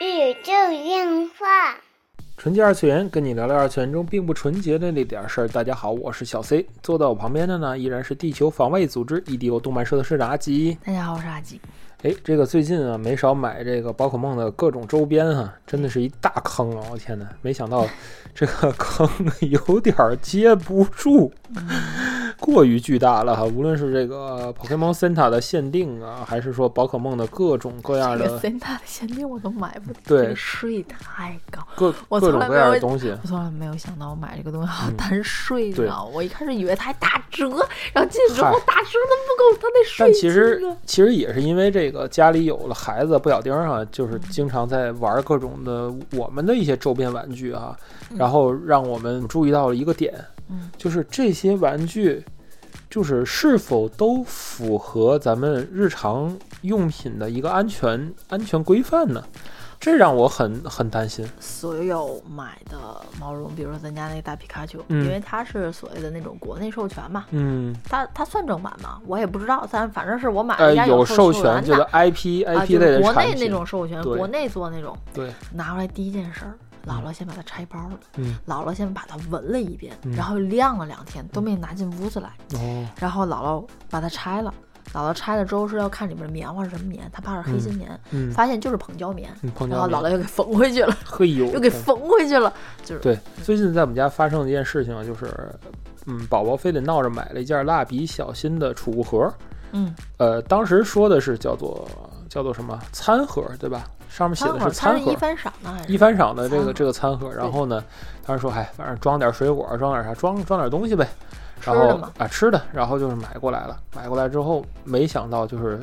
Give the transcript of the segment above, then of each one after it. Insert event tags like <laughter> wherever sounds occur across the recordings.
宇宙电话。纯洁二次元，跟你聊聊二次元中并不纯洁的那点事儿。大家好，我是小 C，坐在我旁边的呢依然是地球防卫组织 EDO 动漫社的社长阿吉。大家好，我是阿吉。哎，这个最近啊没少买这个宝可梦的各种周边啊、真的是一大坑啊！我天哪，没想到这个坑 <laughs> 有点儿接不住，过于巨大了哈。无论是这个 Pokemon Center 的限定啊，还是说宝可梦的各种各样这个的森大的限定我都买不，对税太高。各我各种各从来没有样的东西，我从来没有想到我买这个东西还要嗯单税，你知对道吗？我一开始以为它还打折，然后进去之后打折都不够它那税但其实其实也是因为这个家里有了孩子不小丁儿啊，就是经常在玩各种的我们的一些周边玩具啊，然后让我们注意到了一个点，嗯就是这些玩具。就是是否都符合咱们日常用品的一个安全安全规范呢？这让我很很担心。所有买的毛绒，比如说咱家那个大皮卡丘，嗯因为它是所谓的那种国内授权嘛，嗯，它它算正版吗？我也不知道，但反正是我买呃，了家有授权，就是 IP 啊 IP 类就是的国内那种授权，国内做那种，对，拿回来第一件事儿，姥姥先把它拆包了。嗯，姥姥先把它闻了一遍，嗯然后晾了两天，都没拿进屋子来。哦，然后姥姥把它拆了，姥姥拆了之后是要看里面棉花是什么棉，她怕是黑心棉，嗯，发现就是膨胶棉，然后姥姥又给缝回去了，<laughs> 嘿呦，又给缝回去了，就是对，最近在我们家发生的一件事情啊，就是，嗯，宝宝非得闹着买了一件蜡笔小新的储物盒，嗯，呃，当时说的是叫做叫做什么餐盒，对吧？上面写的餐盒餐盒一，番赏的还是一番赏的这个这个餐盒。然后呢，当时说，哎，反正装点水果，装点啥，装装点东西呗。然后啊，吃的，然后就是买过来了。买过来之后，没想到就是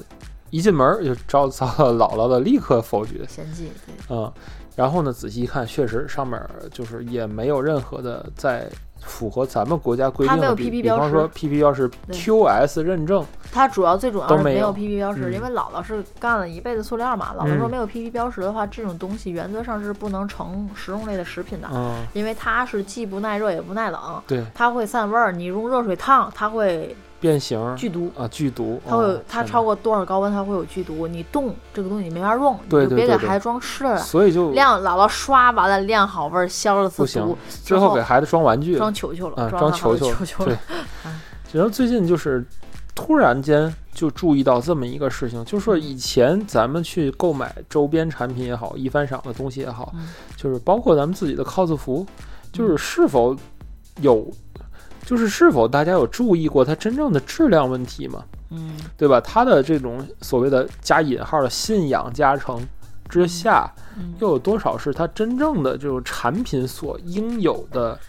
一进门就遭遭到姥姥的立刻否决。嫌弃，对，嗯，然后呢，仔细一看，确实上面就是也没有任何的在符合咱们国家规定它没有，PP 标识比方说 PP 标识、QS 认证，它主要最主要是没有 PP 标识，嗯。因为姥姥是干了一辈子塑料嘛，姥姥说嗯。没有 PP 标识的话，这种东西原则上是不能成食用类的食品的，嗯，因为它是既不耐热也不耐冷。对，它会散味儿，你用热水烫，它会变形剧毒，啊，剧毒，它会有哦它超过多少高温，它会有剧毒。你冻这个东西你没法用，对你就别给孩子装吃的了。所以就晾姥姥刷完了晾好味儿，消了次不行毒，最后给孩子装玩具，装球球了，啊，装装球球。球球球对。了。<laughs> 然后最近就是突然间就注意到这么一个事情，就是说以前咱们去购买周边产品也好，一番赏的东西也好，嗯。就是包括咱们自己的 cos 服，就是是否有，就是是否大家有注意过它真正的质量问题吗？嗯，对吧？它的这种所谓的加引号的信仰加成之下，嗯又有多少是它真正的这种产品所应有的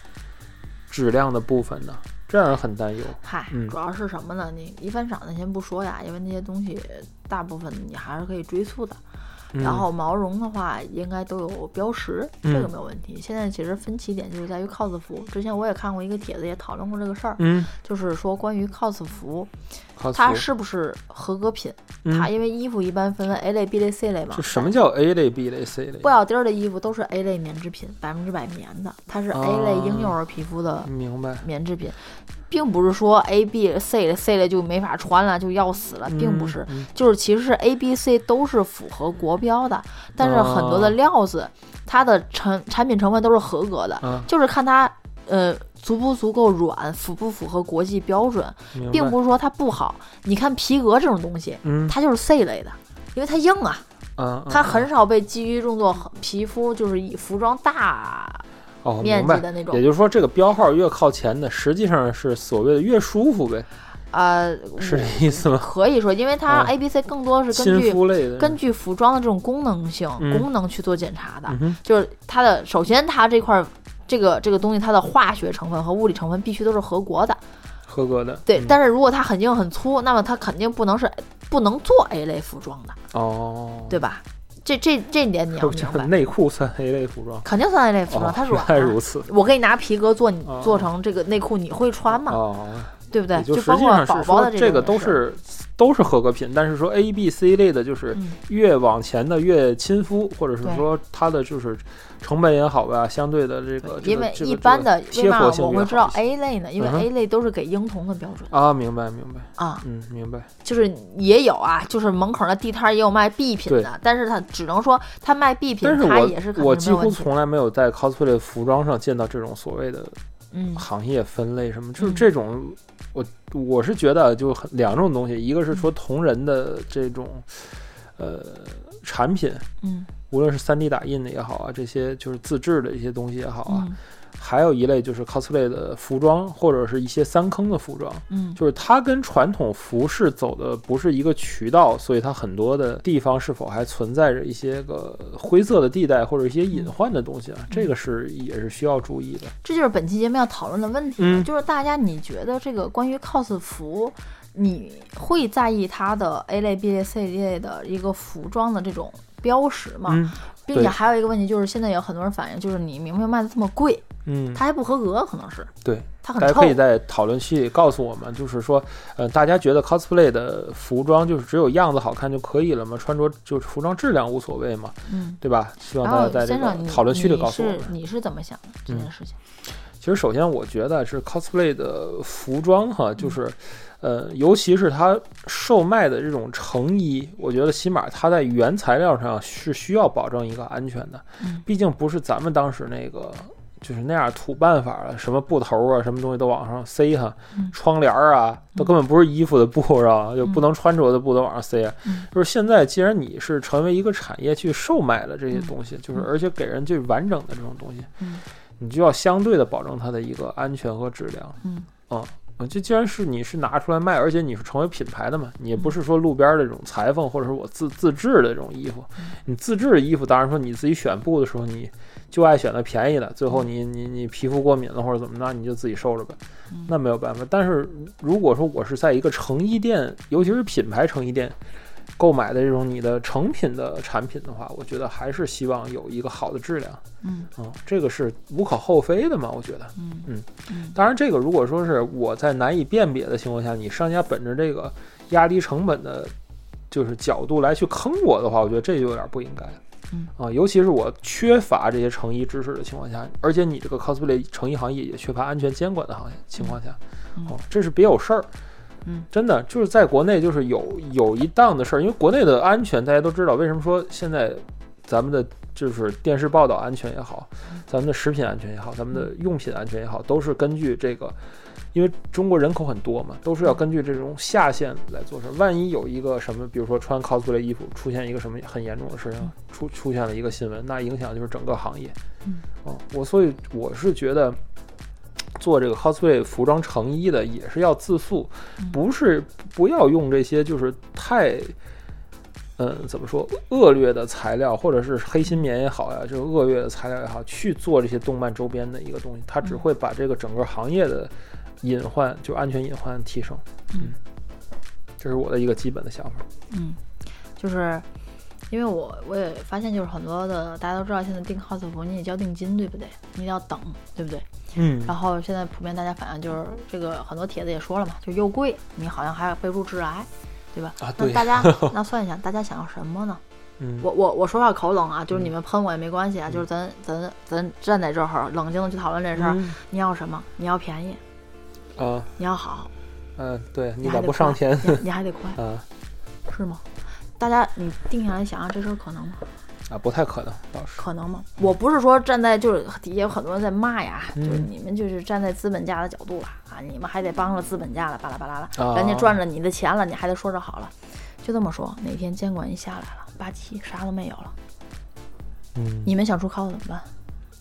质量的部分呢？这让人很担忧。嗨，嗯主要是什么呢？你一番赏的先不说呀，因为那些东西大部分你还是可以追溯的。嗯然后毛绒的话，应该都有标识，嗯这个没有问题。现在其实分歧点就是在于 cos 服。之前我也看过一个帖子，也讨论过这个事儿，嗯，就是说关于 cos 服，它是不是合格品？嗯它因为衣服一般分为 A 类、B 类、C 类嘛。就什么叫 A 类、B 类、C 类？不咬钉儿的衣服都是 A 类棉制品，百分之百棉的，它是 A 类哦婴幼儿皮肤的。棉制品，并不是说 A、B、C 类 C 类就没法穿了，就要死了，并不是，嗯。就是其实是 A、B、C 都是符合国标的，但是很多的哦料子，它的成产品成分都是合格的，嗯，就是看它呃足不足够软，符不符合国际标准，并不是说它不好。你看皮革这种东西，嗯。它就是 C 类的。因为它硬啊，嗯，它嗯很少被基于用作皮肤，就是以服装大哦，面积的那种。也就是说，这个标号越靠前的，实际上是所谓的越舒服呗，呃，是这意思吗？可以说，因为它嗯 A、B、C 更多是根据根据服装的这种功能性、嗯。功能去做检查的，嗯，就是它的首先它这块儿这个这个东西它的化学成分和物理成分必须都是合格的，合格的。对。嗯。但是如果它很硬很粗，那么它肯定不能是不能做 A 类服装的，哦，对吧？这这这点你要 <laughs> 明白，内裤算 A 类服装，肯定算 A 类服装，哦它软、原来啊。如此。我给你拿皮革做，你哦做成这个内裤，你会穿吗？哦，对不对？也就实际上是说这个都是都是合格品，但是说 A、B、C 类的，就是嗯越往前的越亲肤，或者是说它的就是成本也好吧，相对的这个因为一般的为贴嘛合性我会知道 A 类呢？因为 A 类都是给婴童的标准啊，明白明白，啊，嗯，明白，就是也有啊，就是门口那地摊儿也有卖 B 品的，但是他只能说他卖 B 品但，是他也是肯我我几乎。从来没有在 cosplay 服装上见到这种所谓的嗯。行业分类什么，就是嗯。这种，我我是觉得就很两种东西，一个是说同人的这种呃产品，嗯。无论是 3D 打印的也好啊，这些就是自制的一些东西也好啊，嗯还有一类就是 cosplay 的服装或者是一些三坑的服装，嗯就是它跟传统服饰走的不是一个渠道，所以它很多的地方是否还存在着一些个灰色的地带或者一些隐患的东西啊，这个是也是需要注意的。这就是本期节目要讨论的问题，嗯就是大家你觉得这个关于 cos 服，你会在意它的 A 类、B 类、C 类的一个服装的这种标识吗？嗯并且还有一个问题就是，现在有很多人反映，就是你明明卖的这么贵，嗯，它还不合格，可能是对。大家可。以在讨论区里告诉我们，就是说，呃，大家觉得 cosplay 的服装就是只有样子好看就可以了吗？穿着就是服装质量无所谓嘛，嗯，对吧？希望大家在这个讨论区里告诉我你是怎么想的这件事情？其实，首先我觉得是 cosplay 的服装哈，就是，呃，尤其是它售卖的这种成衣，我觉得起码它在原材料上是需要保证一个安全的嗯。毕竟不是咱们当时那个就是那样土办法了，什么布头啊，什么东西都往上塞哈嗯，窗帘儿啊，都根本不是衣服的布是吧？就不能穿着的布都往上塞啊。嗯就是现在，既然你是成为一个产业去售卖了这些嗯东西，就是嗯而且给人最完整的这种东西。嗯你就要相对的保证它的一个安全和质量。嗯啊，呃这既然是你是拿出来卖，而且你是成为品牌的嘛，你不是说路边儿的这种裁缝，或者是我自自制的这种衣服。嗯你自制的衣服，当然说你自己选布的时候，你就爱选择便宜的，最后你你你皮肤过敏了或者怎么着，你就自己受着呗嗯，那没有办法。但是如果说我是在一个成衣店，尤其是品牌成衣店。购买的这种你的成品的产品的话，我觉得还是希望有一个好的质量，嗯。嗯，这个是无可厚非的嘛，我觉得。嗯嗯。嗯。当然，这个如果说是我在难以辨别的情况下，你商家本着这个压低成本的，就是角度来去坑我的话，我觉得这就有点不应该。嗯。啊，尤其是我缺乏这些成衣知识的情况下，而且你这个 cosplay 成衣行业也缺乏安全监管的行业情况下，嗯。哦，这是别有事儿。嗯，真的就是在国内就是有有一档的事儿，因为国内的安全大家都知道，为什么说现在咱们的就是电视报道安全也好，咱们的食品安全也好，咱们的用品安全也好，都是根据这个，因为中国人口很多嘛，都是要根据这种下限来做事。万一有一个什么，比如说穿 cosplay 衣服出现一个什么很严重的事情，出出现了一个新闻，那影响就是整个行业。嗯，哦，我所以我是觉得。做这个 cosplay 服装成衣的也是要自诉，嗯。不是不要用这些就是太，嗯，怎么说恶劣的材料，或者是黑心棉也好呀，就是恶劣的材料也好，去做这些动漫周边的一个东西，它只嗯。会把这个整个行业的隐患，就安全隐患提升。嗯，这是我的一个基本的想法。嗯，就是因为我我也发现，就是很多的大家都知道，现在订 cos 服你得交定金，对不对？你要等，对不对？嗯然后现在普遍大家反映就是这个很多帖子也说了嘛，就又贵，你好像还要备注致癌，对吧？啊，对，那大家 <laughs> 那算一下，大家想要什么呢？嗯，我我我说话口冷啊，就是你们喷我也没关系啊，就是咱咱咱站在这儿冷静的去讨论这事儿。嗯你要什么？你要便宜，啊，你要好，嗯，对你还得咋不上快天你你还得快，<laughs> 啊？是吗？大家你定下来想想这事儿可能吗？啊，不太可能，倒是。可能吗？我不是说站在就是底下有很多人在骂呀，嗯就是你们就是站在资本家的角度了啊，你们还得帮着资本家了，巴拉巴拉了，啊人家赚着你的钱了，你还得说着好了，就这么说，哪天监管一下来了，吧唧啥都没有了，嗯，你们想出 cos 怎么办？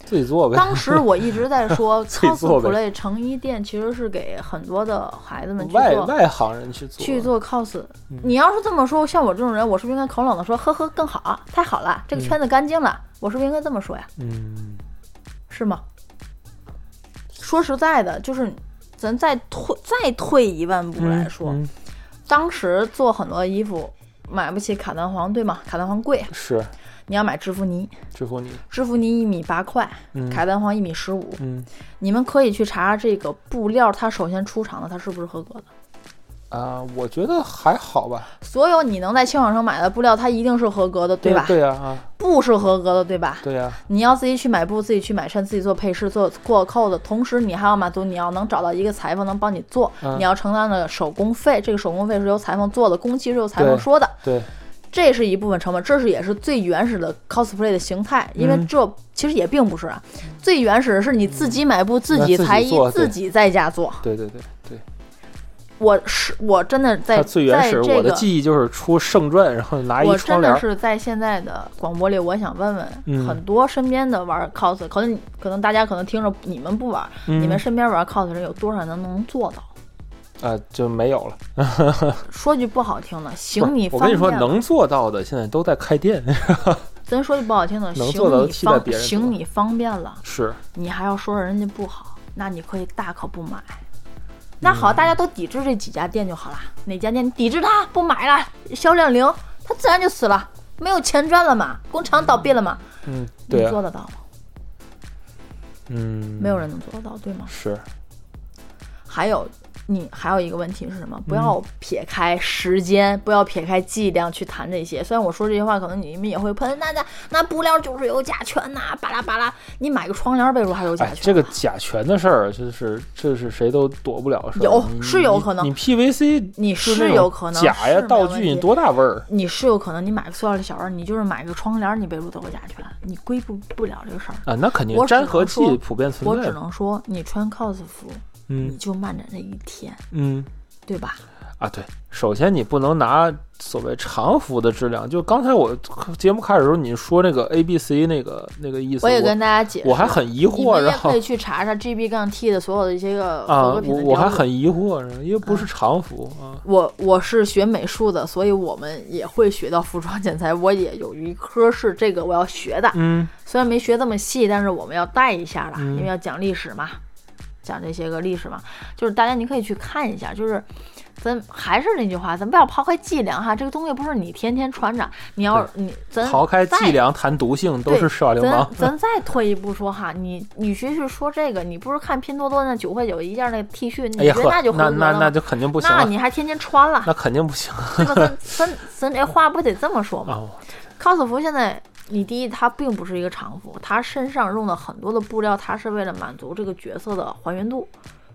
自己做呗。当时我一直在说，<laughs> cosplay 成衣店其实是给很多的孩子们去做外外行人去做，去做 cos。嗯你要是这么说，像我这种人，我是不是应该口冷的说，呵呵，更好，太好了，这个嗯圈子干净了，我是不是应该这么说呀？嗯是吗？说实在的，就是咱再退再退一万步来说，嗯当时做很多衣服买不起卡丹黄，对吗？卡丹黄贵，是你要买芝芙尼，支付你，芝芙尼一米八块，嗯卡丹黄一米十五。嗯你们可以去查查这个布料，它首先出厂的它是不是合格的。啊，我觉得还好吧，所有你能在轻网上买的布料，它一定是合格的，对吧？对呀啊，布是合格的，对吧？对呀，你要自己去买布，自己去买衬，自己做配饰、做过扣子，同时你还要满足你要能找到一个裁缝能帮你做，嗯你要承担的手工费，这个手工费是由裁缝做的，工期是由裁缝说的，对，这是一部分成本，这是也是最原始的 cosplay 的形态，因为嗯。这其实也并不是啊，最原始的是你自己买布、自己裁衣、自己在家做。对对对对，我是我真的在最原始，在这个我的记忆就是出圣传，然后拿一我真的是在现在的广播里，我想问问、嗯。很多身边的玩 cos，可能可能大家可能听着你们不玩，你们嗯身边玩 cos 的人有多少人能做到？啊就没有了。<laughs> 说句不好听的，行你方我跟你说，能做到的现在都在开店，<laughs> 咱说句不好听的，能行你做到替代方别人行你方便了，是你还要说人家不好，那你可以大可不买。嗯那好，大家都抵制这几家店就好了。哪家店抵制它不买了，销量零，它自然就死了，没有钱赚了嘛，工厂倒闭了嘛。嗯，你对啊，做得到吗？嗯，没有人能做得到，对吗？是还有，你还有一个问题是什么？嗯不要撇开时间，不要撇开剂量去谈这些。虽然我说这些话，可能你们也会喷，那那那布料就是有甲醛呐、巴拉巴拉。你买个窗帘被褥还有甲醛啊、，哎这个甲醛的事儿，就是这是谁都躲不了的事。有是有可能你你 PVC 你是有可能假呀道具，你多大味儿？你是有可能，你买个塑料的小人，你就是买个窗帘，你被褥都有甲醛，你规避不了这个事儿。啊，那肯定粘合剂普遍存在我只。能说，你穿 cos 服，你嗯就慢着那一天，嗯。对吧？啊，对，首先你不能拿所谓常服的质量，就刚才我节目开始的时候你说那个 A B C 那个那个意思，我也跟大家解释，我还很疑惑，然后可以去查查 GB 杠 T 的所有的一些个啊，合格品我我还很疑惑，因为不是常服啊。我我是学美术的，所以我们也会学到服装剪裁，我也有一科是这个我要学的，嗯。虽然没学这么细，但是我们要带一下啦，嗯。因为要讲历史嘛，讲这些个历史嘛，就是大家你可以去看一下，就是咱还是那句话，咱不要抛开剂量哈，这个东西不是你天天穿着，你要你咱抛开再剂量谈毒性都是耍流咱氓。咱再退一步说哈，你你学是说这个，你不是看拼多多那九块九一件那 T 恤，你觉得那就，合那？那那就肯定不行，那你还天天穿了，那肯定不行对吧？咱咱咱这话不得这么说 <laughs> 吗啊！？cos 服现在，你第一，它并不是一个常服，它身上用的很多的布料，它是为了满足这个角色的还原度，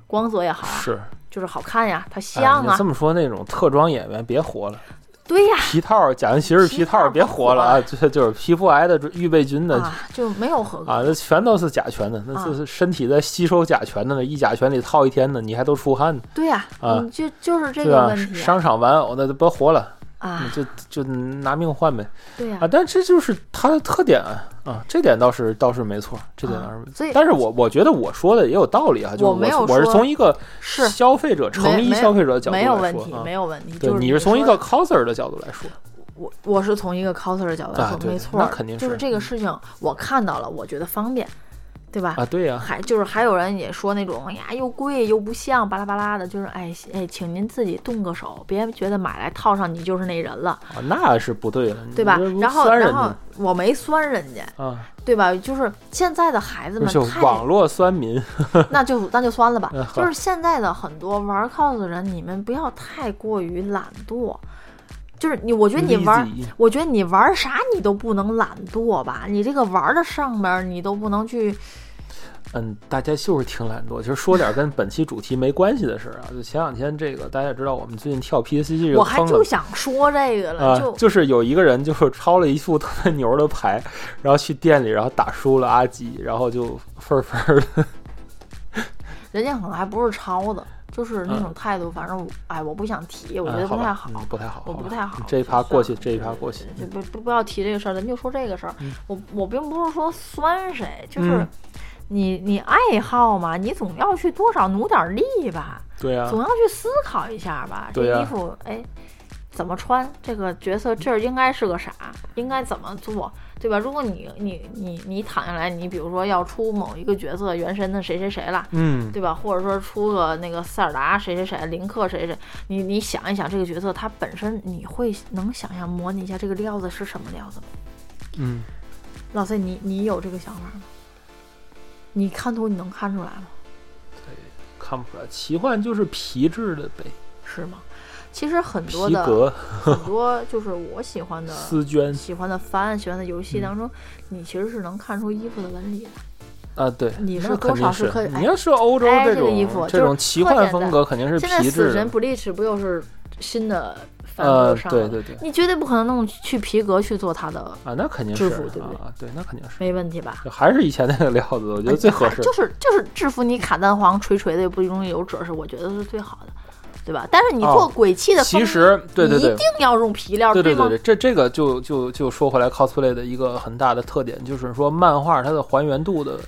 光泽也好啊，是就是好看呀，它哎像啊你这，么说，那种特装演员别活了，对呀，皮套、假人骑士皮套别活了啊！这就是皮肤癌的、预备军的啊，就没有合格。啊，那全都是甲醛的，那是身体在吸收甲醛的呢，一甲醛里套一天呢，你还都出汗呢，对呀，啊你就就是这个问？题啊商场玩偶那都别活了，啊，就就拿命换呗对呀啊！，但这就是它的特点啊，啊这点倒是倒是没错，这点倒是没错。所以但是我我觉得我说的也有道理啊，就是我没有我是从一个是消费者、成衣消费者的角度来说没有问题，啊没有问题。对，就是你是从一个 coser 的角度来说，我我是从一个 coser 的角度来说，啊没错儿，那肯定就是是这个事情我看到了，我觉得方便，对吧？啊，对呀、还就是还有人也说那种哎呀又贵又不像巴拉巴拉的，就是哎哎，请您自己动个手，别觉得买来套上你就是那人了，啊，那是不对了，对吧？然后然后我没酸人家，啊，对吧？就是现在的孩子们就太网络酸民，<laughs> 那就那就酸了吧就是现在的很多玩 cos 的人，你们不要太过于懒惰。就是你，我觉得你玩我觉得你玩啥你都不能懒惰吧？你这个玩的上面你都不能去，嗯，大家就是挺懒惰。其实说点跟本期主题没关系的事儿啊，就前两天这个大家也知道，我们最近跳 PCG 这我还。就想说这个了，啊，就就是有一个人就是抄了一副特别牛的牌，然后去店里，然后打输了阿吉，然后就分儿分儿的。<laughs> 人家可能还不是抄的，就是那种态度，反正我哎，我不想提，我觉得不太好。嗯不太好，我不太好这一趴过去，这一趴过去。不不不要提这个事儿，咱就说这个事儿。嗯我我并不是说酸谁，就是嗯你你爱好嘛，你总要去多少努点力吧，对啊总，要去思考一下吧。这衣服，哎，怎么穿，这个角色这儿应该是个啥，应该怎么做，对吧？如果你你你你躺下来，你比如说要出某一个角色原神的谁谁谁了。嗯，对吧？或者说出个那个塞尔达谁谁谁，林克谁谁谁，你你想一想这个角色，他本身你会能想象模拟一下这个料子是什么料子吗？嗯，老 C，你你有这个想法吗？你看图你能看出来吗？对看不出来，奇幻就是皮质的呗，是吗？其实很多的、很多就是我喜欢的 <laughs> 丝绢喜欢的番、喜欢的游戏嗯当中，你其实是能看出衣服的纹理的。啊，对，你是多少是是可你要说欧洲哎这种这个衣服这就是种奇幻风格，肯定是现在皮质死神的。Bleach 不又是新的番呃，又上了？对对对，你绝对不可能弄去皮革去做它的，啊，那肯定是制服对不对啊，对，那肯定是，没问题吧？就还是以前那个料子，我觉得最合适。就是就是制服你卡蛋黄垂垂的，又不容易有褶，是我觉得是最好的，对吧？但是你哦做鬼泣的其实，对对对你一，定要用皮料，吗？对对对对，这这个就就就说回来，cosplay 的一个很大的特点就是说，漫画它的还原度的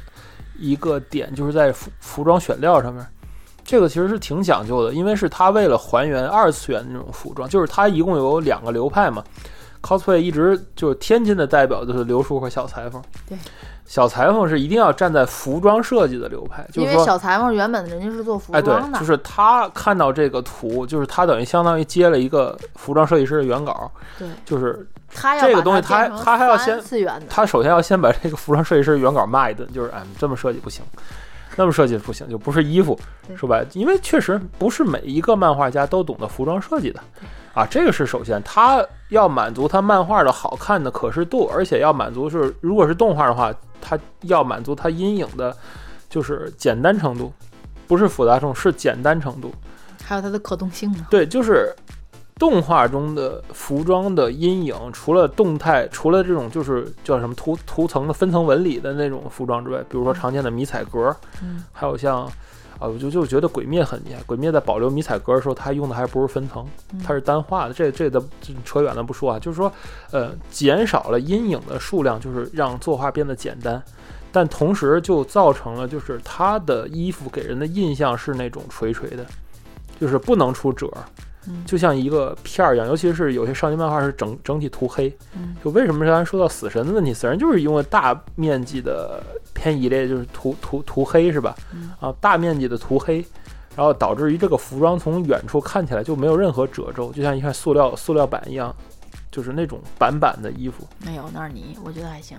一个点就是在服服装选料上面。这个其实是挺讲究的，因为是他为了还原二次元那种服装，就是它一共有两个流派嘛。cosplay 一直就是天津的代表就是刘叔和小裁缝。对，小裁缝是一定要站在服装设计的流派，就是说因为小裁缝原本人家是做服哎，对装，的，就是他看到这个图，就是他等于相当于接了一个服装设计师的原稿，对。就是他要这个东西他他还要先他首先要先把这个服装设计师原稿骂一顿，就是哎，这么设计不行，那么设计不行，就不是衣服，是吧，因为确实不是每一个漫画家都懂得服装设计的，啊，这个是首先他要满足他漫画的好看的可视度，而且要满足是如果是动画的话，他要满足他阴影的，就是简单程度，不是复杂程度，是简单程度。还有它的可动性呢。对，就是动画中的服装的阴影，除了动态，除了这种就是叫什么图图层的分层纹理的那种服装之外，比如说常见的迷彩格，嗯，还有像。啊，我就就觉得鬼灭很厉害。鬼灭在保留迷彩格的时候，它用的还不是分层，嗯它是单画的。这这的这扯远了不说啊，就是说，呃，减少了阴影的数量，就是让作画变得简单，但同时就造成了就是他的衣服给人的印象是那种垂垂的，就是不能出褶就像一个片儿一样。尤其是有些少年漫画是整整体涂黑，嗯就为什么刚才说到死神的问题，死神就是因为大面积的偏移类，就是涂涂涂黑是吧？嗯啊，大面积的涂黑，然后导致于这个服装从远处看起来就没有任何褶皱，就像一块塑料塑料板一样，就是那种板板的衣服。没有那是你，我觉得还行。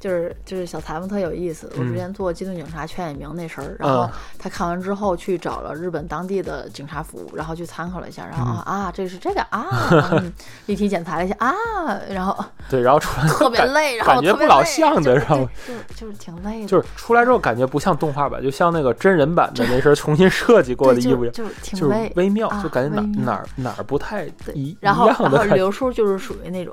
就是就是小裁缝特有意思，我之嗯。前做《机动警察全野明》那事儿，然后嗯。他看完之后去找了日本当地的警察服，然后去参考了一下，然后啊啊这是这个啊，<laughs> 嗯立体检查了一下。啊，然后对，然后出来特别累，然后感觉不老像的然后就是就是挺累的，就是出来之后感觉不像动画版，就像那个真人版的那身重新设计过的衣服一样，就就是挺微妙，啊就感觉哪哪儿哪儿不太对一一然后然后。刘叔就是属于那种。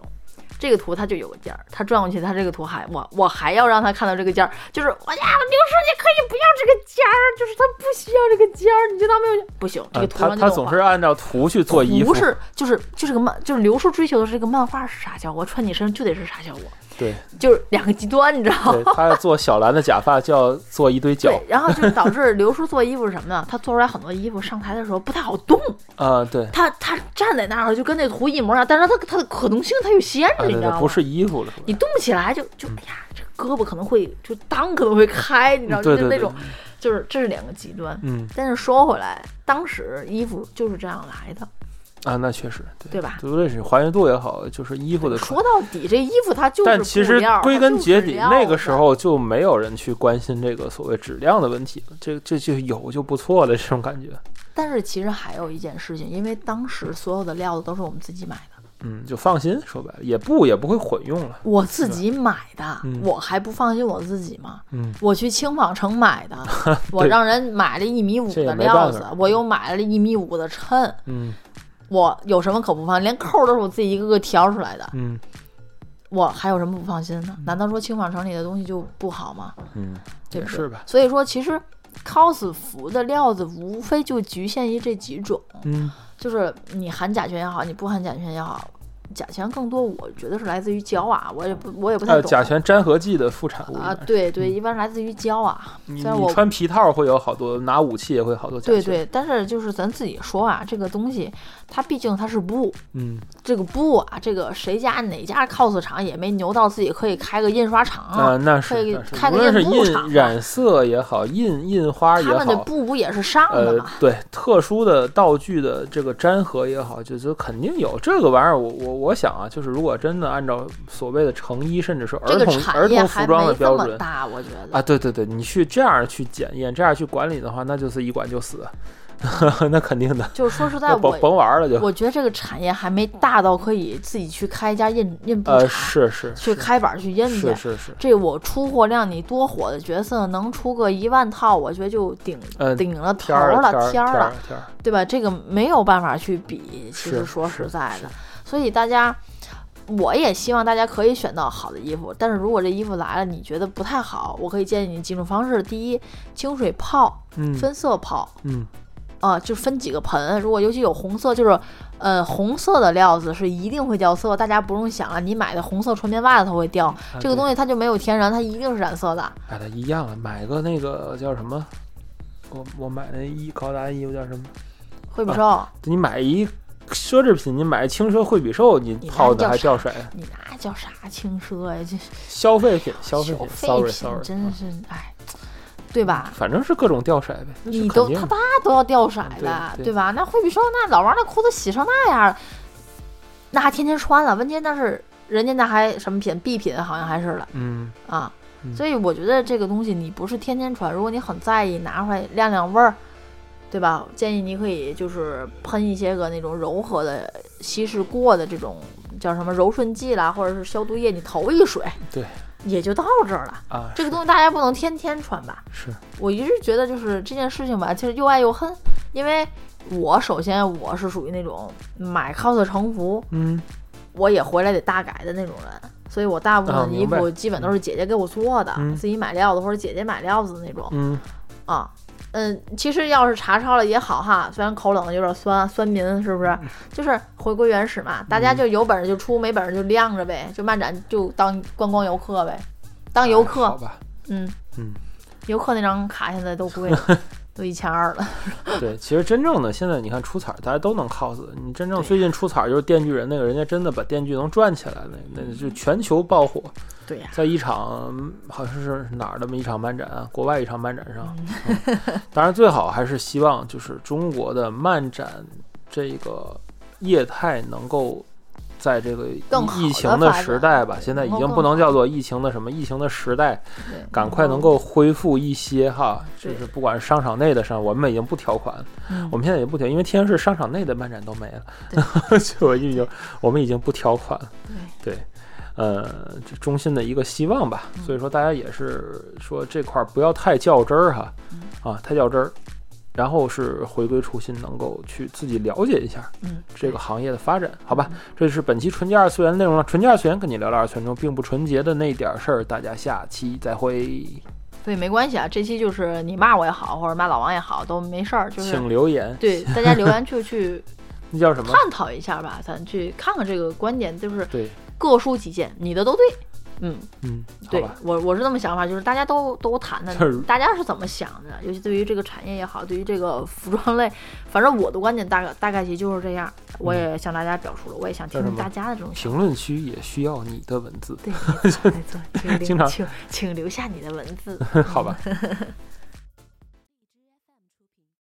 这个图它就有个尖儿，它转过去，它这个图还我我还要让他看到这个尖儿，就是我呀，刘叔你可以不要这个尖儿，就是他不需要这个尖儿，你知道没有？不行，这啊个图他他上就动画总是按照图去做衣服，不是，就是就是个漫，就是刘叔追求的是这个漫画是啥效果，穿你身上就得是啥效果，对就是两个极端，你知道吗？对，他要做小兰的假发就要做一堆角对，然后就导致刘叔做衣服是什么呢？他做出来很多衣服上台的时候不太好动，啊，对他他站在那儿就跟那图一模一样，但是他他的可动性他又限你知道吗？不是衣服了，你动不起来就就哎呀，这胳膊可能会就裆可能会开，你知道，对对对就那种，就是这是两个极端。嗯但是说回来，当时衣服就是这样来的，啊，那确实对对吧无论是还原度也好，就是衣服的说到底，这衣服它就是但其实归根结底，那个时，候就没有人去关心这个所谓质量的问题了，这这就有就不错了，这种感觉。但是其实还有一件事情，因为当时所有的料子都是我们自己买的，嗯，就放心，说白了也不也不会混用了。我自己买的，嗯我还不放心我自己吗？嗯，我去轻纺城买的，<laughs> 我让人买了一米五的料子我又买了一米五的衬，嗯我有什么可不放心？连扣儿都是我自己一个个挑出来的，嗯我还有什么不放心的？难道说轻纺城里的东西就不好吗？嗯，对不对也是吧？所以说，其实 cos 服的料子无非就局限于这几种，嗯就是你含甲醛也好，你不含甲醛也好，甲醛更多，我觉得是来自于胶啊，我也不我也不太呃，懂。甲醛粘合剂的副产物啊，对对，一般来自于胶啊。你你穿皮套会有好多，拿武器也会好多甲醛。对对，但是就是咱自己说啊，这个东西它毕竟它是布，嗯，这个布啊，这个谁家哪家 cos 厂也没牛到自己可以开个印刷厂啊，那是开个无论是印布厂印染色也好，印印花也好他们的，布不也是上的呃吗？，对，特殊的道具的这个粘合也好，就就肯定有这个玩意儿。我我我想啊，就是如果真的按照所谓的成衣，甚至是儿童儿童服装的标准么大，我觉得啊，对对对，你去这样去检验，这样去管理的话，那就是一管就死，<laughs> 那肯定的，就是说实 <laughs> 在，我甭玩了就。我觉得这个产业还没大到可以自己去开一家印印布呃，厂，是是是去开板儿去印去是。是是，这我出货量，你多火的角色能出个一万套，我觉得就顶呃，顶了头儿了，天了，对吧？这个没有办法去比，其实说实在是的，所以大家，我也希望大家可以选到好的衣服。但是如果这衣服来了，你觉得不太好，我可以建议你几种方式：第一，清水泡，嗯分色泡，嗯啊，就分几个盆。如果尤其有红色，就是呃红色的料子是一定会掉色，大家不用想了，你买的红色纯棉袜子它会掉，啊这个东西它就没有天然，它一定是染色的。哎，它一样啊，买个那个叫什么？我我买那衣高达衣服叫什么？惠比寿，你买一奢侈品，你买轻奢惠比寿，你泡的还掉色，你那叫啥轻奢呀？这消费品，消费消品费，sorry 品 sorry，真是哎，对吧？反正是各种掉色呗，你都他爸都要掉色对的，对对吧？那惠比寿那老王那裤子洗成那样，那还天天穿了，问题那是人家那还什么品 B 品好像还是了嗯啊。嗯所以我觉得这个东西你不是天天穿，如果你很在意，拿出来晾晾味儿，对吧？建议你可以就是喷一些个那种柔和的、稀释过的这种叫什么柔顺剂啦，或者是消毒液，你投一水，对，也就到这儿了。啊，这个东西大家不能天天穿吧？是我一直觉得就是这件事情吧，其实又爱又恨，因为我首先我是属于那种买 cos 成服，嗯我也回来得大改的那种人，所以我大部分的衣服基本都是姐姐给我做的，嗯自己买料子或者姐姐买料子那种嗯啊。嗯，其实要是查抄了也好哈，虽然口冷有点酸，酸民是不是？就是回归原始嘛，大家嗯就有本事就出，没本事就晾着呗，就漫展就当观光游客呗，当游客。哎好吧，嗯。嗯，游客那张卡现在都贵了，<laughs> 都一千二了。<laughs> 对，其实真正的现在你看出彩，大家都能 cos。你真正最近出彩就是电锯人那个，人家真的把电锯能转起来，那那就全球爆火。对呀、在一场嗯好像是哪儿的么一场漫展啊，国外一场漫展上，嗯嗯当然最好还是希望就是中国的漫展这个业态能够在这个疫情的时代吧，现在已经不能叫做疫情的什么疫情的时代，赶快能够恢复一些哈，就是不管是商场内的商，我们已经不调款我们现在也不调，因为天津市商场内的漫展都没了，对 <laughs> 就我已经我们已经不调款了。对对，呃，这衷心的一个希望吧。嗯所以说，大家也是说这块儿不要太较真儿哈，嗯啊，太较真儿，然后是回归初心，能够去自己了解一下嗯，这个行业的发展，好吧？这是本期纯洁二次元的内容了。纯洁二次元跟你聊聊二次元中并不纯洁的那点儿事儿，大家下期再会，对，没关系啊，这期就是你骂我也好，或者骂老王也好，都没事儿，就是请留言。对大家留言就去 <laughs> 那叫什么？探讨一下吧，咱去看看这个观点，就是对，各抒己见，你的都对。嗯，嗯，对，我我是这么想法，就是大家都都谈的，大家是怎么想的？尤其对于这个产业也好，对于这个服装类，反正我的观点大概大概其就是这样。我也向大家表述了，我也想听听大家的这种。评论区也需要你的文字，对，没错，没错，<laughs> 请请请留下你的文字。<laughs> 好吧？<laughs>